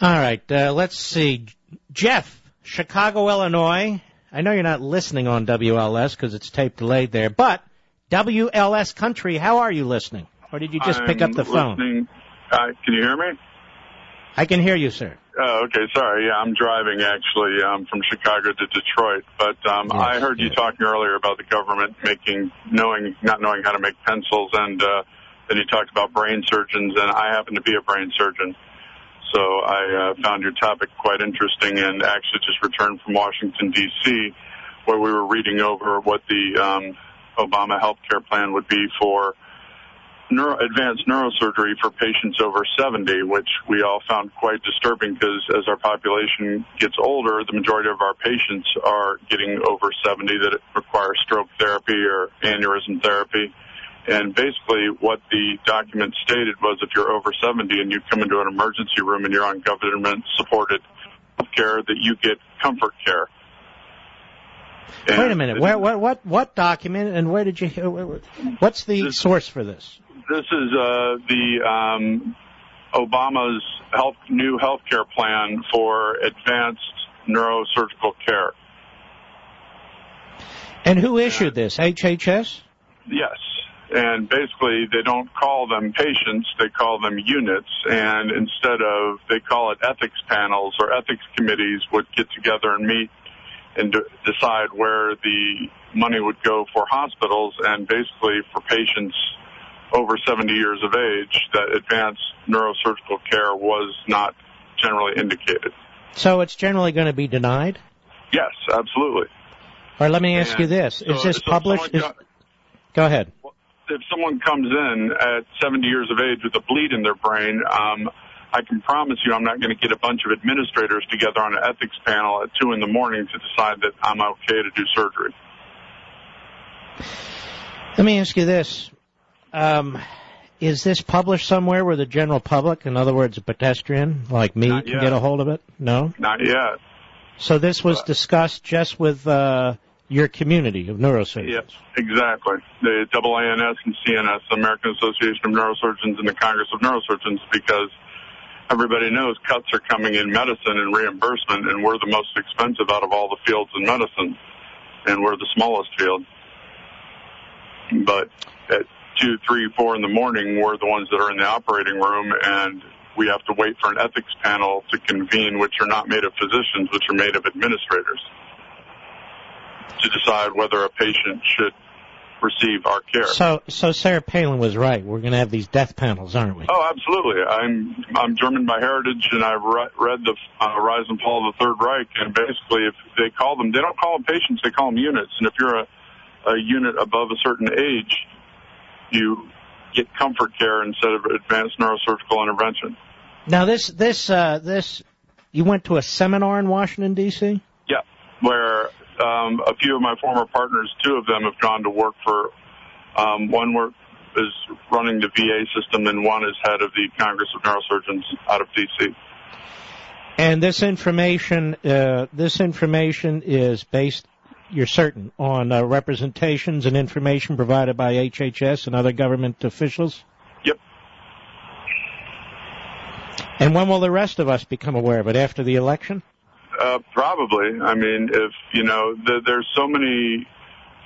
All right, uh, let's see. Jeff, Chicago, Illinois. I know you're not listening on WLS because it's tape delayed there, but WLS Country, how are you listening? Or did you just pick up the phone? Uh, can you hear me? I can hear you, sir. Oh, okay. Sorry. Yeah, I'm driving actually um, from Chicago to Detroit. But um, Yes, I heard you talking earlier about the government making knowing not knowing how to make pencils, and uh, then you talked about brain surgeons, and I happen to be a brain surgeon. So I uh, found your topic quite interesting, and actually just returned from Washington D.C., where we were reading over what the um, Obama health care plan would be for neuro, advanced neurosurgery for patients over 70, which we all found quite disturbing because as our population gets older, the majority of our patients are getting over 70 that require stroke therapy or aneurysm therapy. And basically what the document stated was if you're over 70 and you come into an emergency room and you're on government supported care that you get comfort care. Wait a minute. Where, what, what, what document and where did you? What's the source for this? This is uh, the um, Obama's health new health care plan for advanced neurosurgical care. And who issued this? HHS. Yes. And basically, they don't call them patients, they call them units. And instead of, they call it ethics panels or ethics committees would get together and meet and de- decide where the money would go for hospitals and basically for patients over 70 years of age that advanced neurosurgical care was not generally indicated. So it's generally going to be denied. Yes, absolutely. All right, let me ask And you this: so- Is this so published? Is, go ahead. If someone comes in at 70 years of age with a bleed in their brain, um, I can promise you I'm not going to get a bunch of administrators together on an ethics panel at 2 in the morning to decide that I'm okay to do surgery. Let me ask you this: um, Is this published somewhere where the general public, in other words, a pedestrian like me, can get a hold of it? No. Not yet. So this was discussed just with uh, your community of neurosurgeons. Yes, exactly. The AANS and CNS, American Association of Neurosurgeons and the Congress of Neurosurgeons, because everybody knows cuts are coming in medicine and reimbursement, and we're the most expensive out of all the fields in medicine, and we're the smallest field. But at two, three, four in the morning, we're the ones that are in the operating room, and we have to wait for an ethics panel to convene, which are not made of physicians, which are made of administrators to decide whether a patient should receive our care. So, so Sarah Palin was right. We're going to have these death panels, aren't we? Oh, absolutely. I'm I'm German by heritage, and I've re- read the uh, Rise and Fall of the Third Reich. And basically, if they call them, they don't call them patients; they call them units. And if you're a, a unit above a certain age, you get comfort care instead of advanced neurosurgical intervention. Now this, this, uh, this, you went to a seminar in Washington D.C. Yeah, where um, a few of my former partners, two of them have gone to work for. Um, one work is running the VA system, and one is head of the Congress of Neurosurgeons out of DC. And this information, uh, this information is based, you're certain, on uh, representations and information provided by HHS and other government officials. Yep. And when will the rest of us become aware of it? After the election? Uh, probably. I mean, if you know, the, there's so many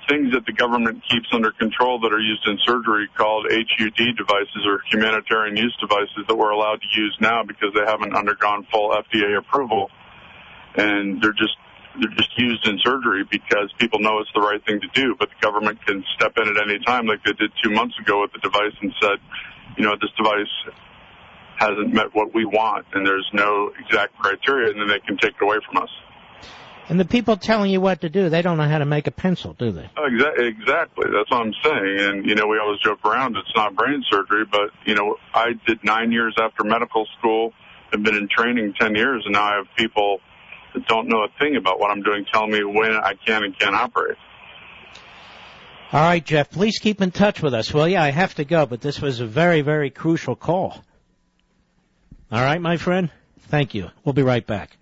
things that the government keeps under control that are used in surgery called HUD devices or humanitarian use devices that we're allowed to use now because they haven't undergone full FDA approval, and they're just they're just used in surgery because people know it's the right thing to do. But the government can step in at any time, like they did two months ago with the device, and said, you know, this device hasn't met what we want, and there's no exact criteria, and then they can take it away from us. And the people telling you what to do, they don't know how to make a pencil, do they? Oh, exactly. That's what I'm saying. And, you know, we always joke around it's not brain surgery, but, you know, I did nine years after medical school, have been in training 10 years, and now I have people that don't know a thing about what I'm doing telling me when I can and can't operate. All right, Jeff, please keep in touch with us. Well, yeah, I have to go, but this was a very, very crucial call. All right, my friend? Thank you. We'll be right back.